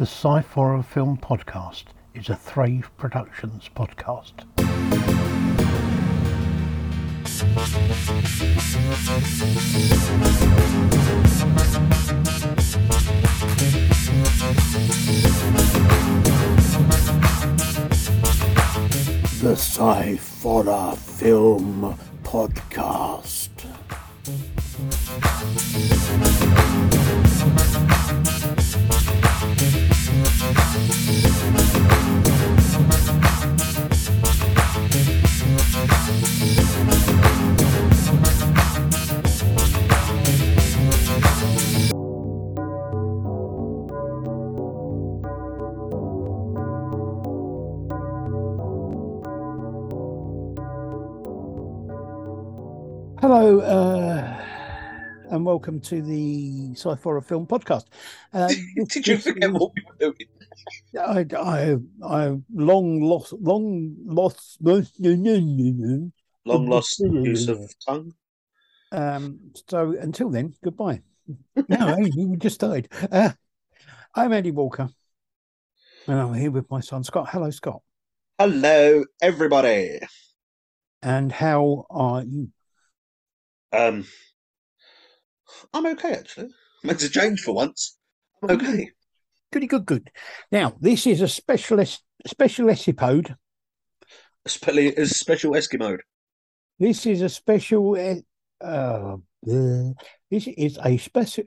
The Sci-Fi Film Podcast is a Thrave Productions podcast. The Sci-Fi Film Podcast. Hello, uh, and welcome to the Sci-Fi Film Podcast. Uh, Did you forget what we were doing? I, I, I long lost, long lost, Long lost use of tongue. Um, so until then, goodbye. no, we just died. Uh, I'm Andy Walker, and I'm here with my son Scott. Hello, Scott. Hello, everybody. And how are you? Um, I'm okay actually. Makes a change for once. I'm okay. Goody, good, good. Now, this is a specialist special episode. As special Eskimo. This is a special. Uh, uh, this is a special.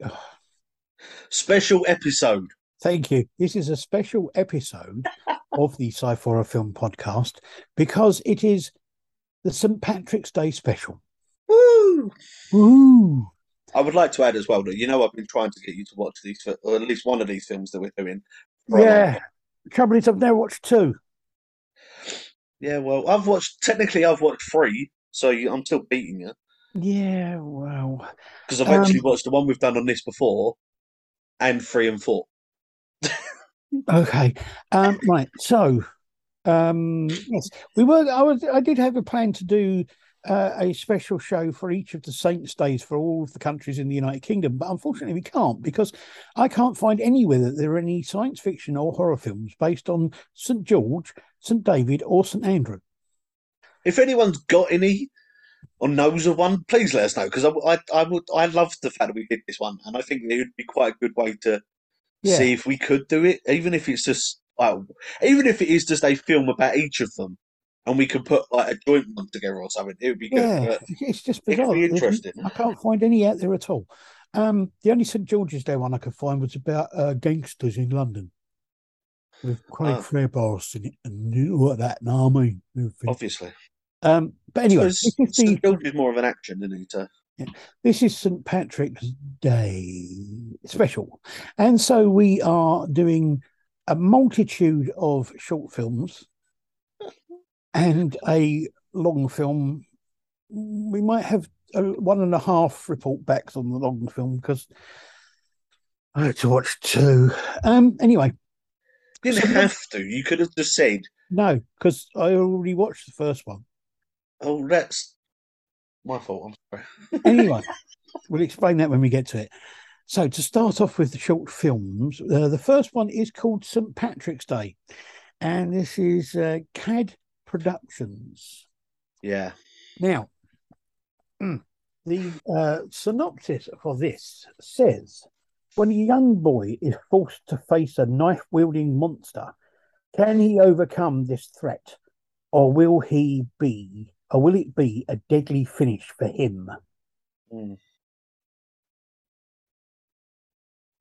Special episode. Thank you. This is a special episode of the Sci-Fi Film Podcast because it is the St Patrick's Day special. Woo! Ooh. I would like to add as well that you know I've been trying to get you to watch these, or at least one of these films that we're doing. long Yeah. time. Trouble is, I've now watched two. Yeah. Well, I've watched. Technically, I've watched three, so you, I'm still beating you Yeah, well, because I've Um, actually watched the one we've done on this before, and three and four. okay. Um, right. So, um, yes, we were. I was. I did have a plan to do uh, a special show for each of the Saints' days for all of the countries in the United Kingdom, but unfortunately, we can't because I can't find anywhere that there are any science fiction or horror films based on St George, St David, or St Andrew. If anyone's got any or knows of one, please let us know because I, I, I would I love the fact that we did this one, and I think it would be quite a good way to Yeah. see if we could do it, even if it's just uh, even if it is just a film about each of them, and we could put like a joint one together or something. It would be good. Yeah, But it's just it bizarre. be interesting. I can't find any out there at all. Um, the only St George's Day one I could find was about uh, gangsters in London with Craig. Fairbrass in it and what that. No, I mean. Obviously, Um, but anyway, Suppose this is St George is more of an action, isn't it? Uh, this is St Patrick's Day special, and so we are doing a multitude of short films and a long film. We might have a one and a half report backs on the long film because I had to watch two. Um, anyway, you didn't So- have to. You could have just said, no, because I already watched the first one. "Oh, that's my fault." I'm sorry. anyway, we'll explain that when we get to it. So, to start off with the short films, uh, the first one is called St. Patrick's Day, and this is uh, CAD Productions. Yeah. Now, mm, the uh, synopsis for this says when a young boy is forced to face a knife wielding monster, can he overcome this threat, or will he be, or will it be a deadly finish for him? Mm.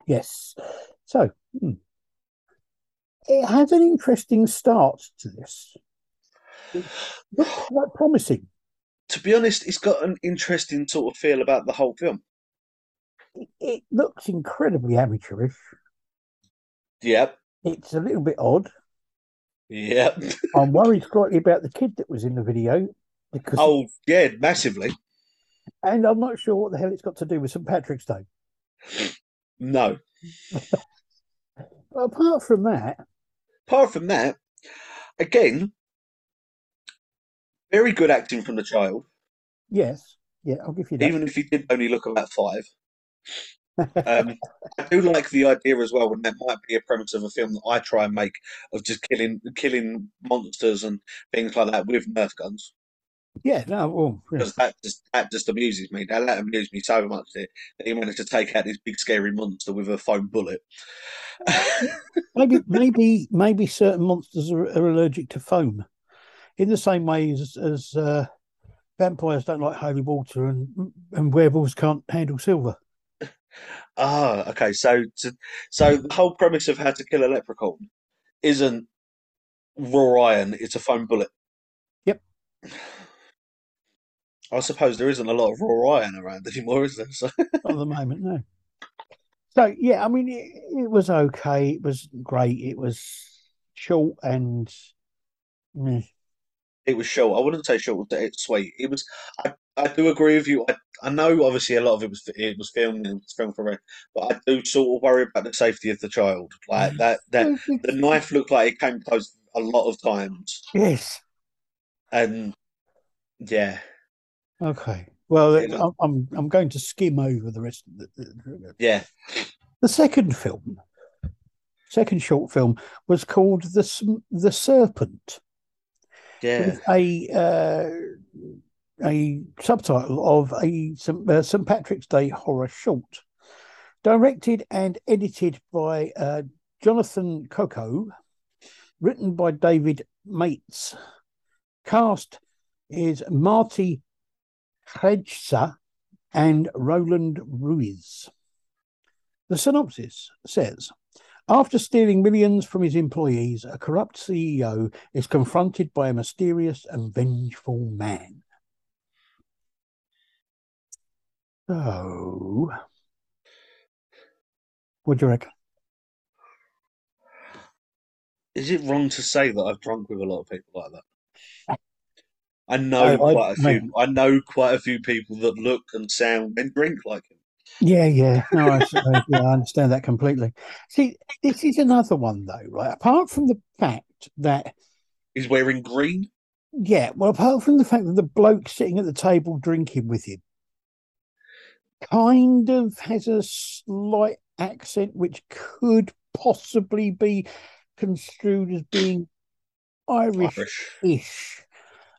Yes. So hmm. it has an interesting start to this. Looks quite promising. To be honest, it's got an interesting sort of feel about the whole film. It, it looks incredibly amateurish. Yep. It's a little bit odd. Yep. I'm worried slightly about the kid that was in the video because, Oh, yeah, massively. and I'm not sure what the hell it's got to do with St Patrick's Day. No. Apart from that, Apart from that, again, very good acting from the child, yes, yeah, I'll give you that. even if he did only look about five. Um, I do like the idea as well, and that might be a premise of a film that I try and make of just killing killing monsters and things like that with Nerf guns. Yeah, no, well, yeah. because that just that just amuses me. That, that amused me so much that, that he managed to take out this big scary monster with a foam bullet. maybe, maybe, maybe certain monsters are, are allergic to foam, in the same way as as uh, vampires don't like holy water and and werewolves can't handle silver. Ah, okay. So, to, so the whole premise of how to kill a leprechaun isn't raw iron; it's a foam bullet. Yep. I suppose there isn't a lot of raw iron around anymore, is there? So, Not at the moment, no. So yeah, I mean, it, it was okay. It was great. It was short and meh. It was short. I wouldn't say short. It's sweet. It was. I, I do agree with you. I, I know obviously a lot of it was it was filmed it was filmed for rent, but I do sort of worry about the safety of the child. Like that that the knife looked like it came close a lot of times, yes. and yeah, Okay. Well, I'm I'm I'm going to skim over the rest of the, the, yeah. the second film. Second short film was called the the Serpent. A uh, a subtitle of a St. Uh, St. Patrick's Day horror short, directed and edited by uh, Jonathan Coco, written by David Mates. Cast is Marty Hrejca and Roland Ruiz. The synopsis says After stealing millions from his employees, a corrupt CEO is confronted by a mysterious and vengeful man. So, what do you reckon? is it wrong to say that I've drunk with a lot of people like that? I know I- I- quite a few. mate. I know quite a few people that look and sound and drink like him. Yeah, yeah, no, I, s- yeah, I understand that completely. See, this is another one though, right? Apart from the fact that, He's wearing green. yeah, well, apart from the fact that the bloke sitting at the table drinking with him kind of has a slight accent which could possibly be construed as being Irish Irish. ish.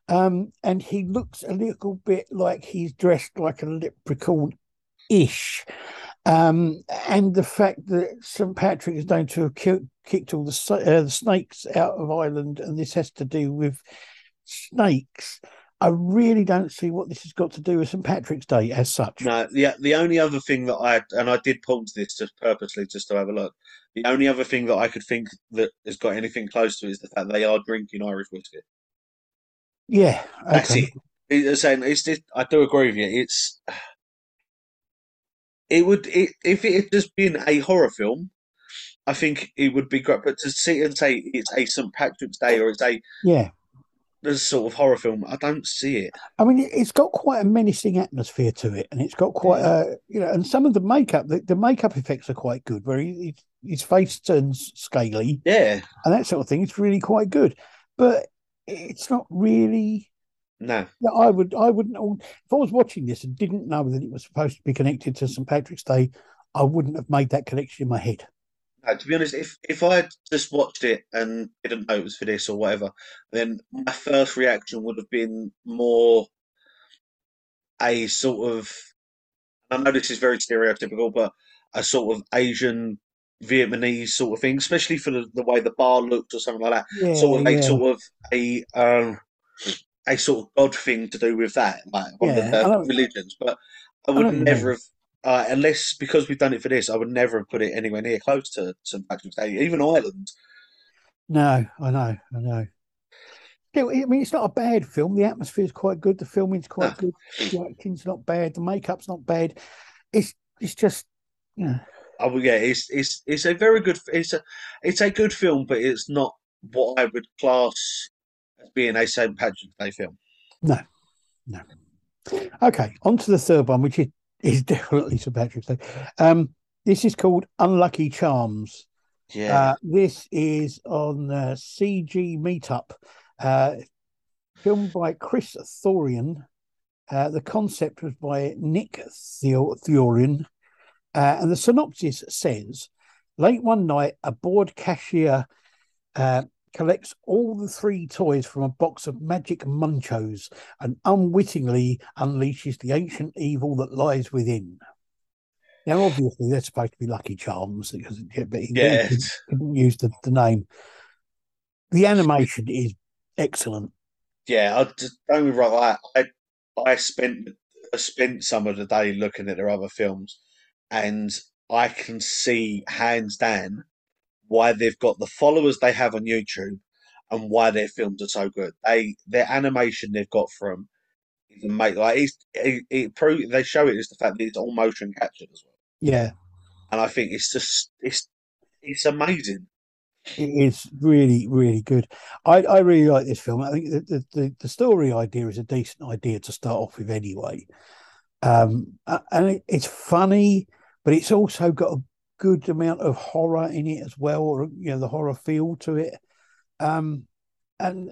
Um, and he looks a little bit like he's dressed like a leprechaun ish. Um, and the fact that St. Patrick is known to have ki- kicked all the, uh, the snakes out of Ireland, and this has to do with snakes. I really don't see what this has got to do with St. Patrick's Day as such. No, the the only other thing that I and I did pause this just purposely just to have a look. The only other thing that I could think that has got anything close to it is the fact they are drinking Irish whiskey. Yeah, That's it. It's it's I do agree with you. It's it would it, if it had just been a horror film, I think it would be great. But to see and say it's a St Patrick's Day or it's a Yeah. this sort of horror film, I don't see it. I mean, it- it's got quite a menacing atmosphere to it, and it's got quite a you know, and some of the makeup, the, the makeup effects are quite good. Where he, he, his face turns scaly Yeah, and that sort of thing. It's really quite good, but it's not really. No, I would, I wouldn't. If I was watching this and didn't know that it was supposed to be connected to St Patrick's Day, I wouldn't have made that connection in my head. no. To be honest, if if I had just watched it and didn't know it was for this or whatever, then my first reaction would have been more a sort of. I know this is very stereotypical, but a sort of Asian Vietnamese sort of thing, especially for the, the way the bar looked or something like that. Yeah, sort of a sort of a um, a sort of god thing to do with that, like one Yeah, of the religions. But I I would don't never know. have, uh, unless because we've done it for this, I would never have put it anywhere near close to St Patrick's Day, even Ireland. No, I know, I know. Yeah, I mean, it's not a bad film. The atmosphere is quite good. The filming's quite good. The acting's not bad. The makeup's not bad. It's it's just, you know, I would, yeah, it's it's it's a very good, it's a it's a good film, but it's not what I would class as being a St Patrick's Day film. No, no. Okay. On to the third one, which is, is definitely St Patrick's Day. Um, this is called Unlucky Charms. Yeah, Uh, this is on uh, CG Meetup, uh, filmed by Chris Thorian. Uh, the concept was by Nick Theorian, Uh, and the synopsis says late one night, a bored cashier uh, collects all the three toys from a box of magic munchos and unwittingly unleashes the ancient evil that lies within. Now, obviously, they're supposed to be Lucky Charms because but he Yeah. didn't, use the, the name. The animation is excellent. Yeah, I just don't get wrong. I, I I spent I spent some of the day looking at their other films, and I can see hands down why they've got the followers they have on YouTube and why their films are so good. They their animation they've got from is amazing. Like it's, it, it pro, they show it is the fact that it's all motion captured as well, Yeah, and I think it's just it's it's amazing. it is really, really good. I, I really like this film. I think the, the, the, the story idea is a decent idea to start off with anyway. Um, and it, it's funny, but it's also got a good amount of horror in it as well, or you know, the horror feel to it. Um, and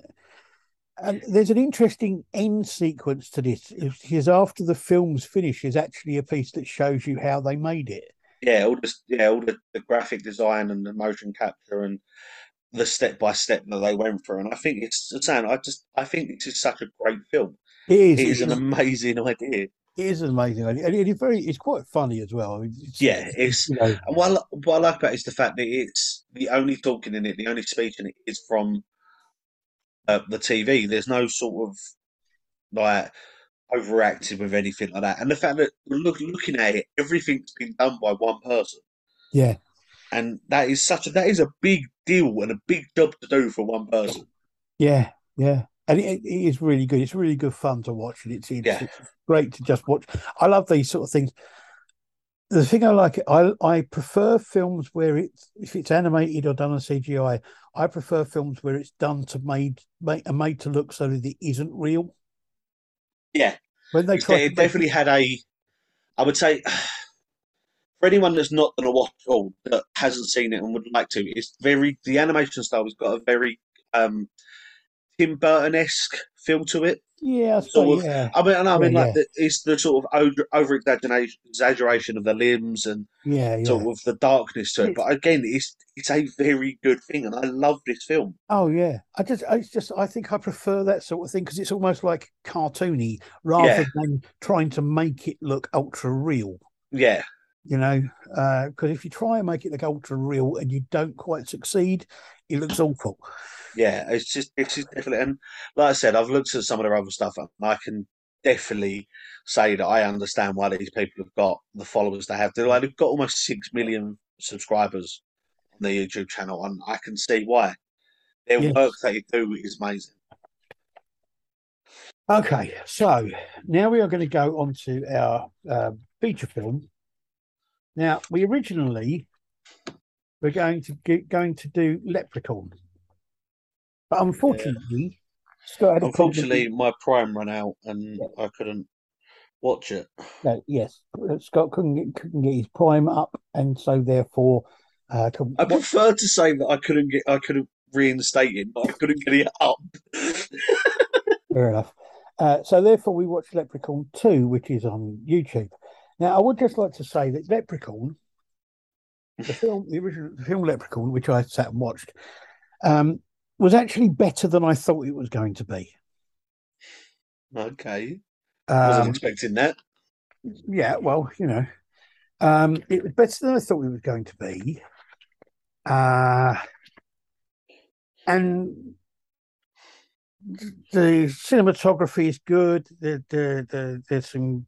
and there's an interesting end sequence to this because after the film's finish is actually a piece that shows you how they made it. Yeah, all the yeah all the, the graphic design and the motion capture and the step by step that they went through, and I think it's saying I just I think this is such a great film. It is. It is an amazing idea. It is amazing and it's very, it's quite funny as well. It's, Yeah, it's you know, and what I, what I like about it is the fact that it's the only talking in it, the only speech in it is from uh, the TV. There's no sort of like overacting with anything like that, and the fact that look looking at it, everything's been done by one person, yeah, and that is such a that is a big deal and a big job to do for one person. yeah, yeah, and it, it is really good. It's really good fun to watch, and it's, it's, Yeah. it's great to just watch. I love these sort of things. The thing I like, I I prefer films where it's if it's animated or done on CGI. I prefer films where it's done to made made, made to look so that it isn't real. Yeah, When they It's try de- to it make definitely had a, I would say, for anyone that's not going to watch or that hasn't seen it and would like to, it's very the animation style has got a very um, Tim Burton esque feel to it. yeah, I sort of- yeah, I mean, and I mean, Yeah, like the, it's the sort of over exaggeration of the limbs and yeah, yeah. sort of the darkness to it. But again, it's it's a very good thing, and I love this film. Oh yeah, I just, I just, I think I prefer that sort of thing because it's almost like cartoony rather Yeah. than trying to make it look ultra real. Yeah, You know, uh, because if you try and make it look ultra real and you don't quite succeed, it looks awful. Yeah, it's just it's just definitely. And like I said, I've looked at some of their other stuff, and I can definitely say that I understand why these people have got the followers they have. They're like they've got almost six million subscribers on their YouTube channel, and I can see why. Their Yes. work they do is amazing. Okay, so now we are going to go on to our uh, feature film. Now we originally were going to get, going to do Leprechaun, but unfortunately, a Unfortunately, my Prime ran out, and I couldn't watch it. No, yes, Scott couldn't get, couldn't get his prime up, and so therefore, uh, couldn't I prefer to say that I couldn't get, I couldn't reinstate it, but I couldn't get it up. fair enough. Uh, so therefore, we watched Leprechaun Two, which is on YouTube. Now, I would just like to say that Leprechaun, the film, the original the film Leprechaun, which I sat and watched, um, was actually better than I thought it was going to be. okay, wasn't Um, expecting that. yeah, well, you know, um, it was better than I thought it was going to be. Uh, and the cinematography is good. The, the, the, there's some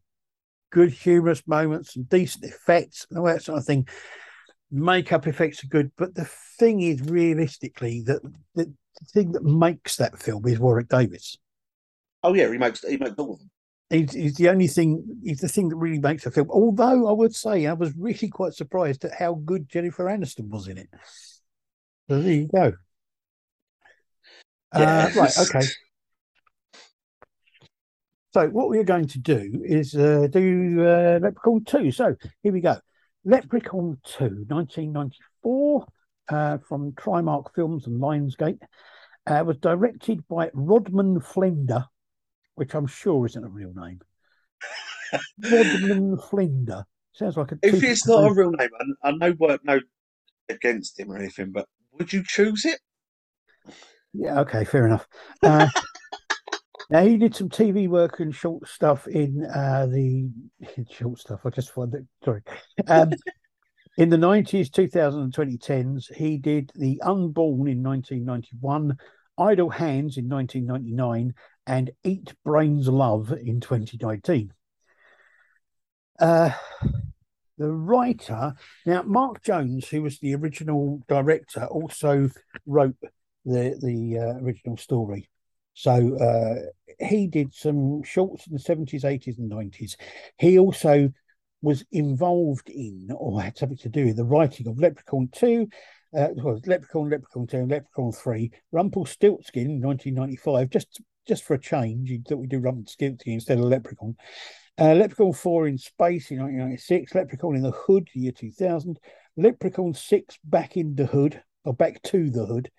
good humorous moments and decent effects and all that sort of thing. Makeup effects are good, but the thing is, realistically, that the thing that makes that film is Warwick Davis. Oh yeah, he makes he makes all of them. He's, he's the only thing. He's the thing that really makes a film. Although I would say I was really quite surprised at how good Jennifer Aniston was in it. So there you go. Uh, right. Okay. So what we are going to do is uh, do uh, Leprechaun 2. So here we go. Leprechaun 2, 1994, uh, from Trimark Films and Lionsgate. Uh, was directed by Rodman Flender, which I'm sure isn't a real name. Rodman Flender. Sounds like a. If it's not a real name, I, I know work no against him or anything, but would you choose it? Yeah, okay, fair enough. Uh, now he did some TV work and short stuff in uh, the short stuff. I just find it sorry. Um, in the nineties, 2000 and 2010s, he did The Unborn in 1991, Idle Hands in 1999, and Eat Brains Love in 2019. Uh, the writer now, Mark Jones, who was the original director, also wrote the the uh, original story. So uh, he did some shorts in the seventies, eighties, and nineties. He also was involved in or had something to do with the writing of Leprechaun Two. Uh, well, Leprechaun, Leprechaun Two, and Leprechaun Three. Rumpelstiltskin, nineteen ninety five. Just just for a change, he thought we'd do Rumpelstiltskin instead of Leprechaun. Uh, Leprechaun 4 in Space in 1996, Leprechaun in the Hood, year 2000, Leprechaun 6 Back in the Hood, or Back to the Hood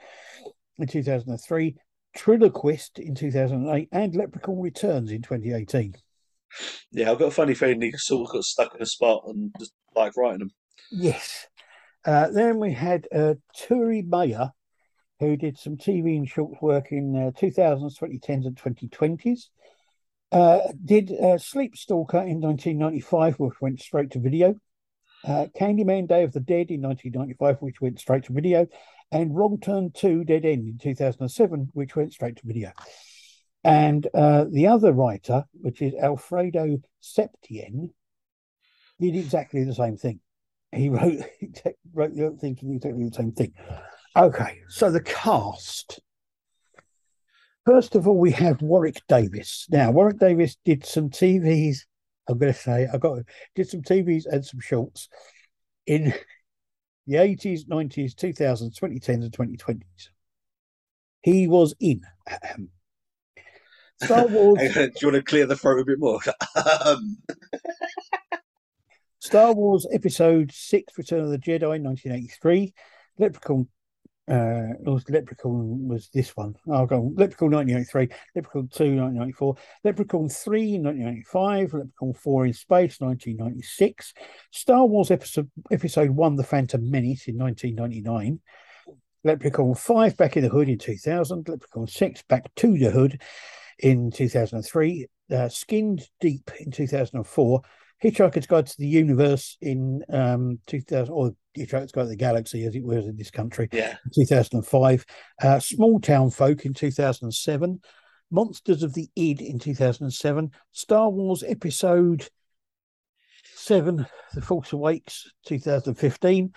in 2003, Triloquist in 2008, and Leprechaun Returns in 2018. Yeah, I've got a funny feeling he sort of got stuck in a spot and just like writing them. Yes. Uh, then we had uh, Turi Meyer, who did some TV and short work in uh, 2000s, 2010s, and 2020s. Uh, did uh, Sleep Stalker in 1995, which went straight to video. Uh, Candyman Day of the Dead in 1995, which went straight to video. And Wrong Turn 2 Dead End in 2007, which went straight to video. And uh, the other writer, which is Alfredo Septien, did exactly the same thing. He wrote, wrote the exactly the same thing. Okay, so the cast. First of all, we have Warwick Davis. Now, Warwick Davis did some TVs. I'm going to say I got did some TVs and some shorts in the 80s, 90s, 2000s, 2010s, and 2020s. He was in Star Wars. Do you want to clear the throat a bit more? Star Wars Episode Six: Return of the Jedi, 1983. Leprechaun. Uh, it was Leprechaun was this one. I'll go Leprechaun 1983, Leprechaun 2 1994, Leprechaun 3 1995, Leprechaun 4 in Space 1996, Star Wars Episode Episode 1 The Phantom Menace in 1999, Leprechaun 5 Back in the Hood in 2000, Leprechaun 6 Back to the Hood in 2003, uh, Skinned Deep in 2004, Hitchhiker's Guide to the Universe in um, 2000, or Guide to the Galaxy, as it was in this country, yeah, 2005, uh, Small Town Folk in 2007, Monsters of the Id in 2007, Star Wars Episode 7, The Force Awakes, 2015,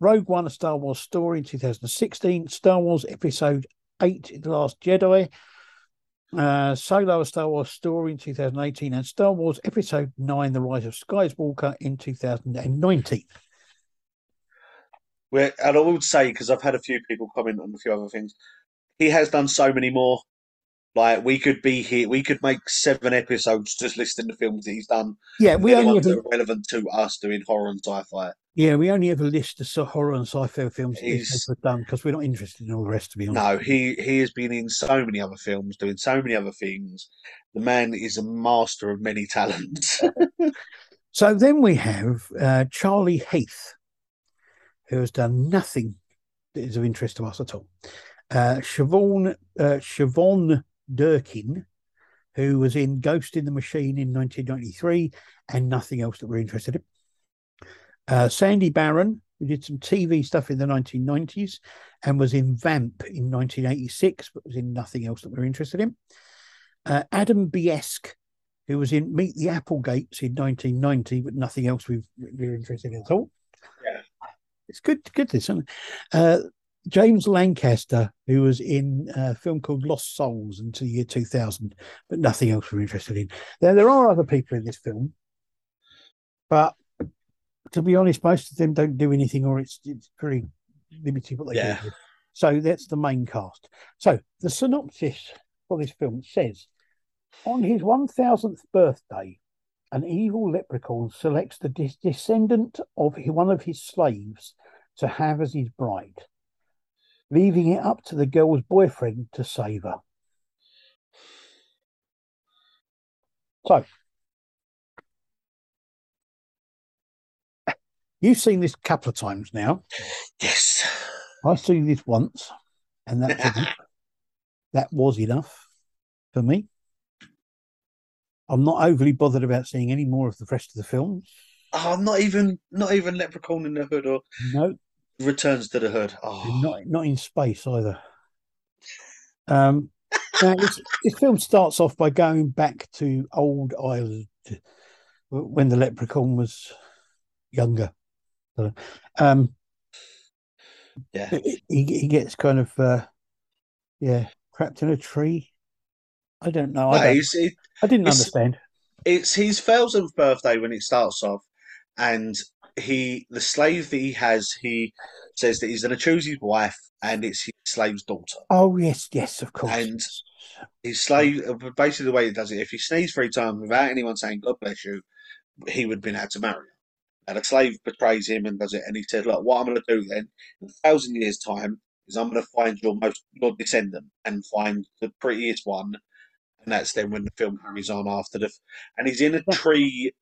Rogue One, A Star Wars Story in 2016, Star Wars Episode 8, The Last Jedi, uh, Solo, A Star Wars Story in 2018, and Star Wars Episode 9, The Rise of Skywalker in 2019. Where, and I would say because I've had a few people comment on a few other things, he has done so many more. Like we could be here, we could make seven episodes just listing the films that he's done. Yeah, we only ever, are relevant to us doing horror and sci-fi. yeah, we only ever list the horror and sci-fi films that He's- done because we're not interested in all the rest. To be honest, No, he he has been in so many other films, doing so many other things. The man is a master of many talents. So then we have uh, Charlie Heath, who has done nothing that is of interest to us at all. Uh, Siobhan, uh, Siobhan Durkin, who was in Ghost in the Machine in 1993 and nothing else that we're interested in. Uh, Sandy Baron, who did some TV stuff in the 1990s and was in Vamp in 1986, but was in nothing else that we're interested in. Uh, Adam Biesk, who was in Meet the Applegates in 1990, but nothing else we've, we're interested in at all. It's good, good this, isn't? Uh, James Lancaster, who was in a film called Lost Souls until the year 2000, but nothing else we're interested in. There, there are other people in this film, but to be honest, most of them don't do anything, or it's it's very limited what they Yeah. do. So that's the main cast. So the synopsis for this film says on his 1000th birthday, an evil leprechaun selects the dis- descendant of one of his slaves to have as his bride, leaving it up to the girl's boyfriend to save her. So, You've seen this a couple of times now. Yes. I've seen this once, and that was enough. that was enough for me. I'm not overly bothered about seeing any more of the rest of the films. Oh, not even not even Leprechaun in the Hood or No, Returns to the Hood. Oh, not not in space either. Um, now this, this film starts off by going back to old Ireland when the leprechaun was younger. Um, yeah. he he gets kind of uh, yeah trapped in a tree. I don't know. No, I, don't, it, I didn't it's- understand. it's his thousandth birthday when it starts off, and he the slave that he has, he says that he's going to choose his wife, and it's his slave's daughter. Oh yes, yes, of course. And- His slave, uh, basically the way he does it, if he sneezed three times without anyone saying "God bless you," he would have been able to marry her. And a slave betrays him and does it, and he said, "Look, what I'm going to do then, in a thousand years' time, is I'm going to find your most your descendant and find the prettiest one." And that's then when the film carries on after the, and he's in a tree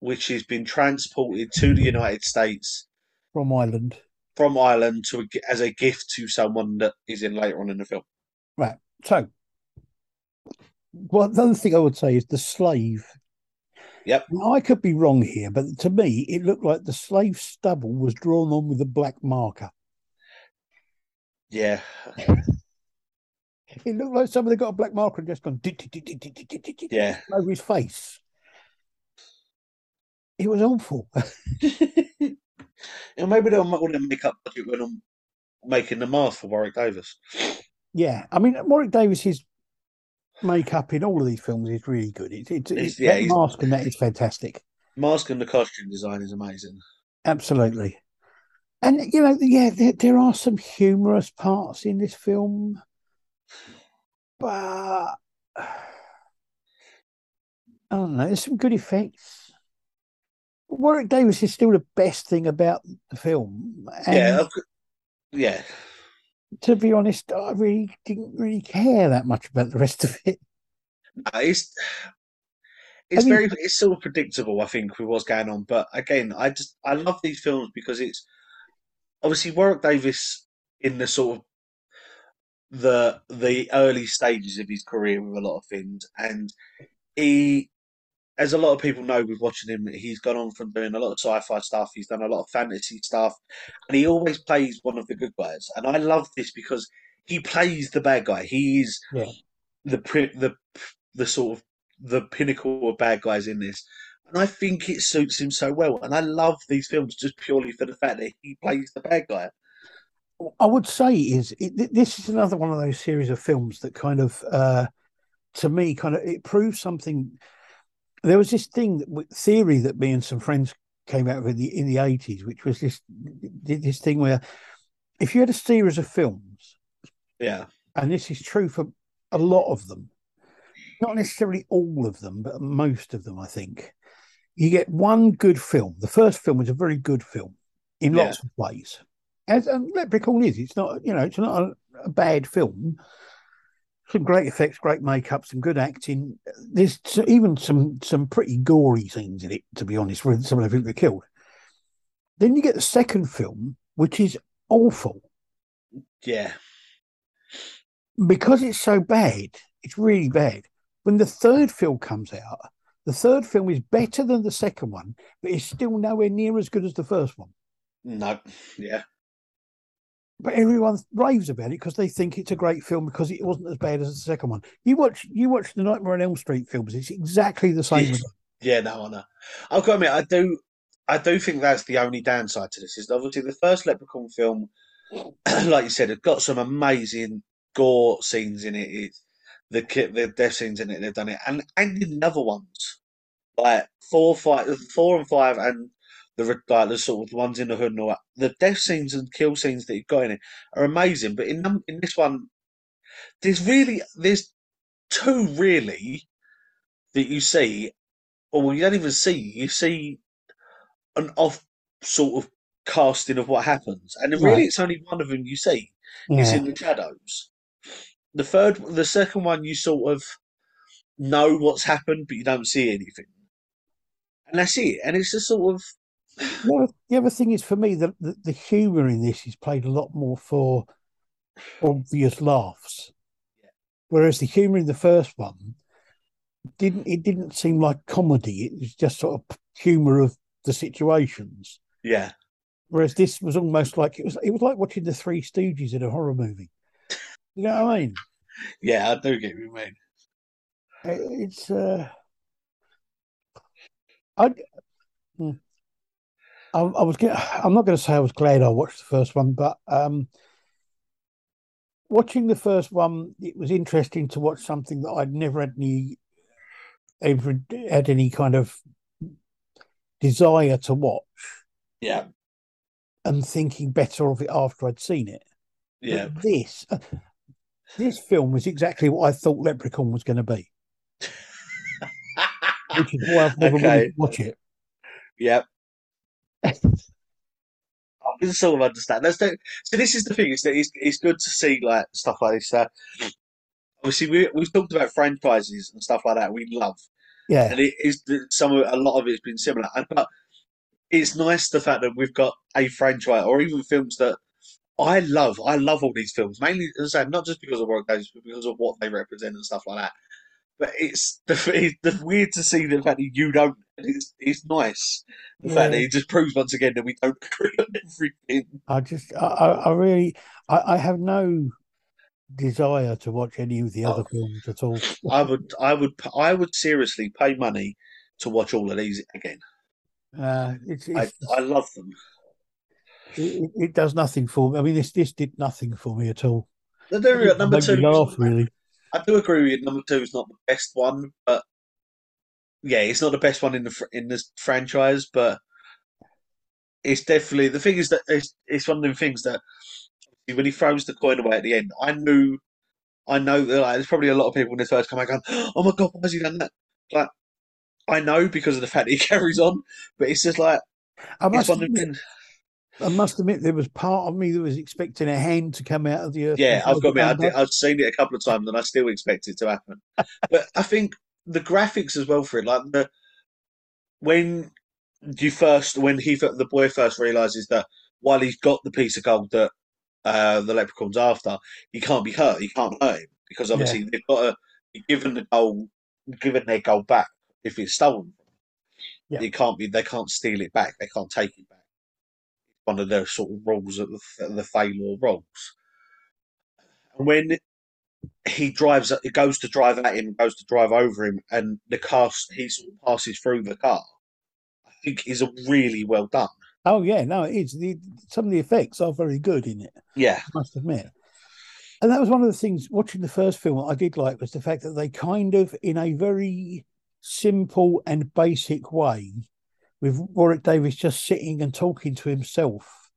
which has been transported to the United States from Ireland. From Ireland to a, as a gift to someone that is in later on in the film. Right. So, well, the other thing I would say is the slave. Yep. Now, I could be wrong here, but to me, it looked like the slave stubble was drawn on with a black marker. Yeah. it looked like somebody got a black marker and just gone yeah. over his face. It was awful. and maybe they'll want to make up budget when I'm making the mask for Warwick Davis. Yeah, I mean, Warwick Davis's makeup in all of these films is really good. It's, it's, It's- it's yeah, that mask and that is fantastic. Mask and the costume design is amazing. Absolutely. And, you know, yeah, there, there are some humorous parts in this film, but I don't know, there's some good effects. Warwick Davis is still the best thing about the film. And yeah, yeah. to be honest, I really didn't really care that much about the rest of it. Uh, It's it's mean- very it's sort of predictable. I think with what's going on, but again, I just I love these films because it's obviously Warwick Davis in the sort of the the early stages of his career with a lot of things, and he, as a lot of people know, with watching him, he's gone on from doing a lot of sci-fi stuff. He's done a lot of fantasy stuff, and he always plays one of the good guys. And I love this because he plays the bad guy. He is Yeah. the the the sort of the pinnacle of bad guys in this. And I think it suits him so well. And I love these films just purely for the fact that he plays the bad guy. I would say is it, this is another one of those series of films that kind of, uh, to me, kind of it proves something. There was this thing that theory that me and some friends came out with in the in the eighties, which was this this thing where if you had a series of films, Yeah. and this is true for a lot of them, not necessarily all of them, but most of them, I think. You get one good film. The first film is a very good film in Yeah. lots of ways. As and Leprechaun is, it's not, you know, it's not a, a bad film. Some great effects, great makeup, some good acting. There's even some some pretty gory scenes in it, to be honest, with some of the people that killed. Then you get the second film, which is awful Yeah. because it's so bad, it's really bad. When the third film comes out, the third film is better than the second one, but it's still nowhere near as good as the first one. No. Yeah. But everyone raves about it because they think it's a great film because it wasn't as bad as the second one. You watch you watch the Nightmare on Elm Street films; it's exactly the same. Yeah. No, I know. I've got to admit, I do, I do think that's the only downside to this. Is obviously the first Leprechaun film, like you said, it's got some amazing gore scenes in it. It's the the death scenes in it. They've done it, and and in the other ones, like four, five, four and five, and the like the sort of ones in the hood and all that. The death scenes and kill scenes that you've got in it are amazing. But in in this one, there's really there's two really that you see or you don't even see, you see an off sort of casting of what happens. And really Right. it's only one of them you see. Yeah, see the shadows. The third the second one you sort of know what's happened but you don't see anything. And that's it. And it's just sort of The other, the other thing is for me that the, the humour in this is played a lot more for obvious laughs, Yeah. whereas the humour in the first one didn't. It didn't seem like comedy. It was just sort of humour of the situations. Yeah, Whereas this was almost like it was. It was like watching the Three Stooges in a horror movie. You know what I mean? yeah, I do get what you mean. It's. uh I. hmm. I, I was. I'm not going to say I was glad I watched the first one, but um, watching the first one, it was interesting to watch something that I'd never had any ever had any kind of desire to watch, Yeah, and thinking better of it after I'd seen it. But yeah, this, uh, this film was exactly what I thought Leprechaun was going to be, which is why I've never Okay. wanted to watch it. yeah. I can sort of understand. That's the, so. This is the thing: is that it's, it's good to see like stuff like this. Uh, obviously, we we've talked about franchises and stuff like that. We love, Yeah, and it is some of a lot of it's been similar. But it's nice the fact that we've got a franchise or even films that I love. I love all these films mainly, as I said, not just because of what goes, but because of what they represent and stuff like that. But it's the it's the weird to see the fact that you don't. It's it's nice the fact that it just proves once again that we don't agree on everything. I just, I, I, I really, I, I have no desire to watch any of the other Oh. films at all. I would I would I would seriously pay money to watch all of these again. Uh, it's, I, it's I love them. it, it does nothing for me. I mean, this this did nothing for me at all. The do It number two, really. I do agree with you. Number two is not the best one, but yeah, it's not the best one in the in this franchise, but it's definitely the thing is that it's it's one of them things that when he throws the coin away at the end, I knew, I know that like, there's probably a lot of people in this first come out going, "Oh my god, why has he done that?" Like, I know because of the fact that he carries on, but it's just like I must admit, things. I must admit, there was part of me that was expecting a hand to come out of the earth. Yeah, I've got me. I it did, under. I've seen it a couple of times, and I still expect it to happen. but I think the graphics as well for it, like the when you first, when he the boy first realizes that while he's got the piece of gold that uh, the leprechaun's after, he can't be hurt. He can't hurt him because obviously they've got to be given the gold, given their gold back if it's stolen. Yeah. It can't be. They can't steal it back. They can't take it back. One of the sort of rules of the, the Failure rules. And when he drives, it goes to drive at him, goes to drive over him, and the car he sort of passes through the car. I think is a really well done. Oh yeah, no, it is. The, some of the effects are very good in it. Yeah, I must admit. And that was one of the things watching the first film I did like was the fact that they kind of, in a very simple and basic way, with Warwick Davis just sitting and talking to himself,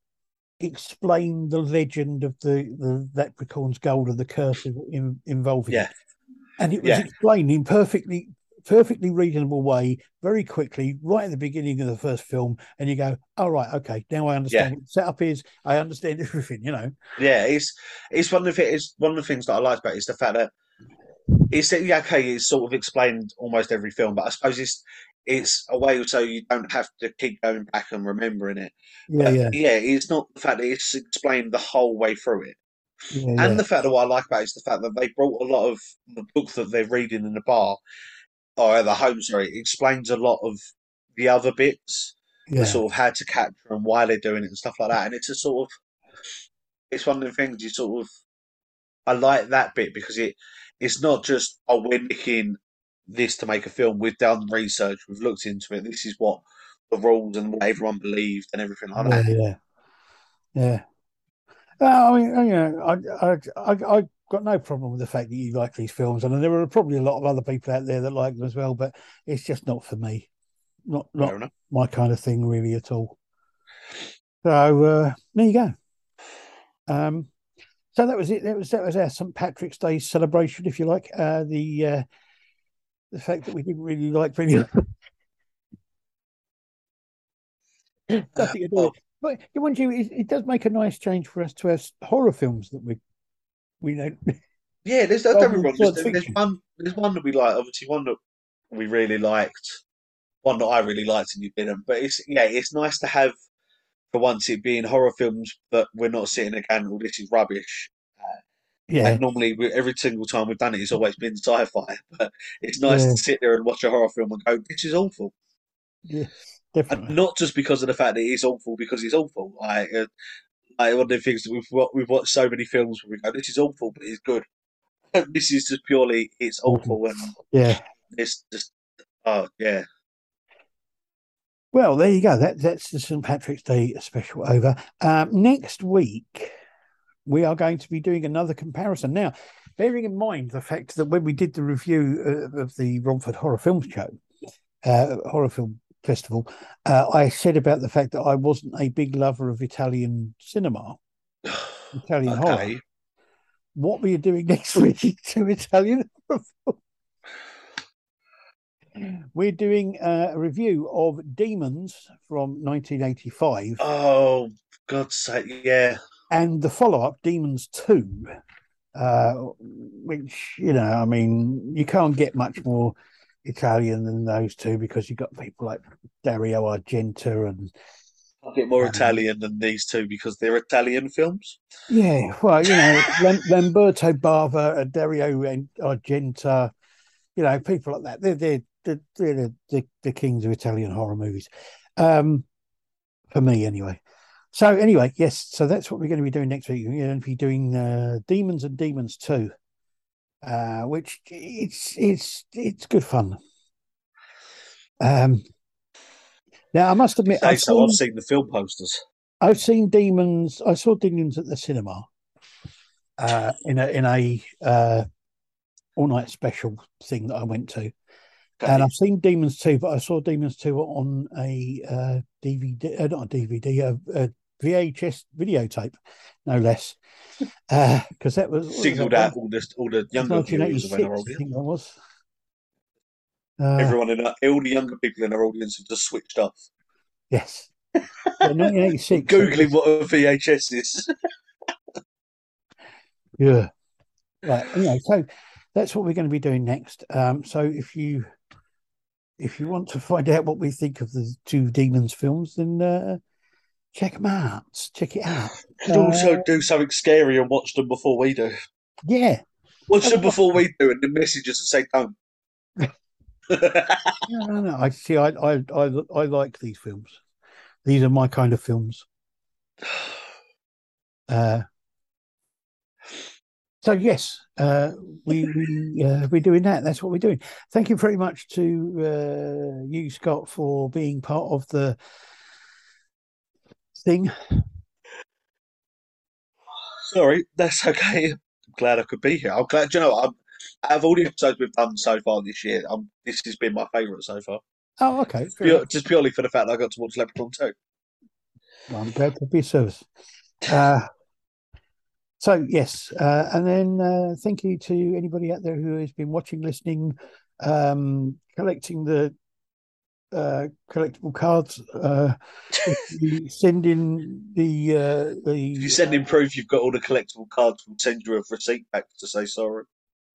explain the legend of the the leprechaun's gold and the curse in, involving Yeah. it. And it was Yeah. explained in perfectly perfectly reasonable way, very quickly, right at the beginning of the first film, and you go, "All right, okay, now I understand what the setup is. I understand everything." You know, yeah. It's it's one of the it's one of the things that I like about it is the fact that it's yeah, okay, it's sort of explained almost every film, but I suppose it's it's a way so you don't have to keep going back and remembering it. yeah, But yeah, yeah, it's not the fact that it's explained the whole way through it. yeah, And yeah. the fact that what I like about it is the fact that they brought a lot of the book that they're reading in the bar or at the home, sorry, explains a lot of the other bits, the yeah. sort of how to capture and why they're doing it and stuff like that. And it's a sort of, it's one of the things you sort of, I like that bit because it, it's not just oh we're making this to make a film. We've done research, we've looked into it. This is what the rules and what everyone believed and everything like yeah, that. yeah, yeah. Uh, I mean, you know, I, I, I, I got no problem with the fact that you like these films, and there are probably a lot of other people out there that like them as well. But it's just not for me, not not my kind of thing, really at all. So uh, there you go. Um, so that was it. That was that was our St Patrick's Day celebration, if you like. Uh, the uh, the fact that we didn't really like video. Nothing do with Oh, But you want you, it, it does make a nice change for us to have horror films that we we don't. yeah, there's don't get wrong. There's, there's one, there's one that we like. Obviously, one that we really liked one that I really liked and you didn't. But it's yeah, it's nice to have for once it being horror films that we're not sitting again. Well, oh, this is rubbish. Yeah, And normally, we, every single time we've done it, it's always been sci-fi. But it's nice Yeah. to sit there and watch a horror film and go, "This is awful," yeah, and definitely. not just because of the fact that it is awful, because it's awful. Like, uh, like one of the things that we've we've watched so many films where we go, "This is awful," but it's good. this is just purely it's awful, and Yeah. it's just oh yeah. Well, there you go. That that's the St Patrick's Day special over. Um, next week, we are going to be doing another comparison. Now, bearing in mind the fact that when we did the review uh, of the Romford Horror Film Show, uh, Horror Film Festival, uh, I said about the fact that I wasn't a big lover of Italian cinema, Italian horror. What we you doing next week to Italian. We're doing uh, a review of Demons from 1985 oh God's sake, yeah. And the follow-up Demons 2 uh, which you know I mean you can't get much more Italian than those two because you've got people like Dario Argento and A bit more Um, Italian than these two because they're Italian films. yeah well you know Lam- Lamberto Bava and Dario Argento you know people like that. They're they're they're, they're the, the, the kings of Italian horror movies. Um for me anyway so anyway yes so that's what we're going to be doing next week we're going to be doing uh, Demons and Demons 2 uh, which it's it's it's good fun. Um, now I must admit, I've so. seen, I've seen the film posters. I've seen demons. I saw demons at the cinema uh, in a in a uh, all night special thing that I went to, and I've seen demons too. But I saw demons two on a uh, DVD, uh, not a DVD, a, a VHS videotape, no less, because that was singled out all the all the younger viewers of 1986, our I audience. think that was. Uh, Everyone in our, all the younger people in our audience have just switched off, Yes. Yeah, 1986. googling what a VHS is. Yeah. Right. Anyway, so that's what we're going to be doing next. Um, so if you if you want to find out what we think of the two demons films, then uh, check them out. Check it out. Could also do something scary and watch them before we do. Yeah. Watch them before we do, and the message us and say don't. No, no, no. I see. I, I, I, I like these films. These are my kind of films. Uh, so yes, uh, we we uh, we're doing that. That's what we're doing. Thank you very much to uh, you, Scott, for being part of the thing. Sorry, that's okay. I'm glad I could be here. I'm glad. You know, I'm, out of all the episodes we've done so far this year, um, this has been my favourite so far. Oh, okay. Pure, just purely for the fact that I got to watch Leprechaun 2. Well, I'm glad to be of service. Uh, so yes, uh, and then uh, thank you to anybody out there who has been watching, listening, um, collecting the uh, collectible cards. Uh, you send in the uh, the If you send in proof you've got all the collectible cards, we'll send you a receipt back to say sorry.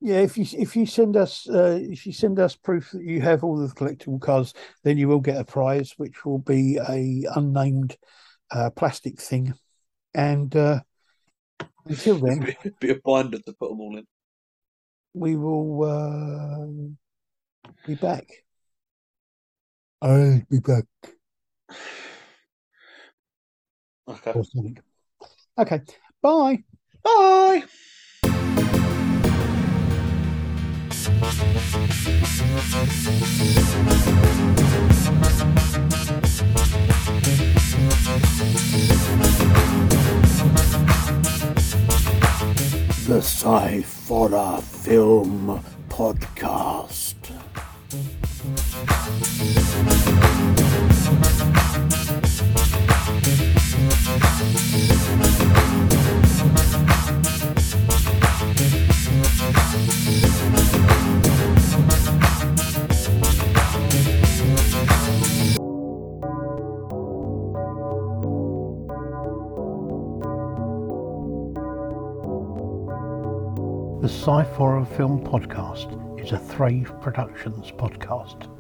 yeah, if you if you send us uh, if you send us proof that you have all the collectible cards, then you will get a prize, which will be a unnamed uh, plastic thing. And uh, until then, Be, be a binder to put them all in. we will uh, be back. I'll be back Okay. or something. Okay, bye. Bye. The Sci-Fi Film Podcast. The Sci-Fi Film Podcast is a Thrave Productions podcast.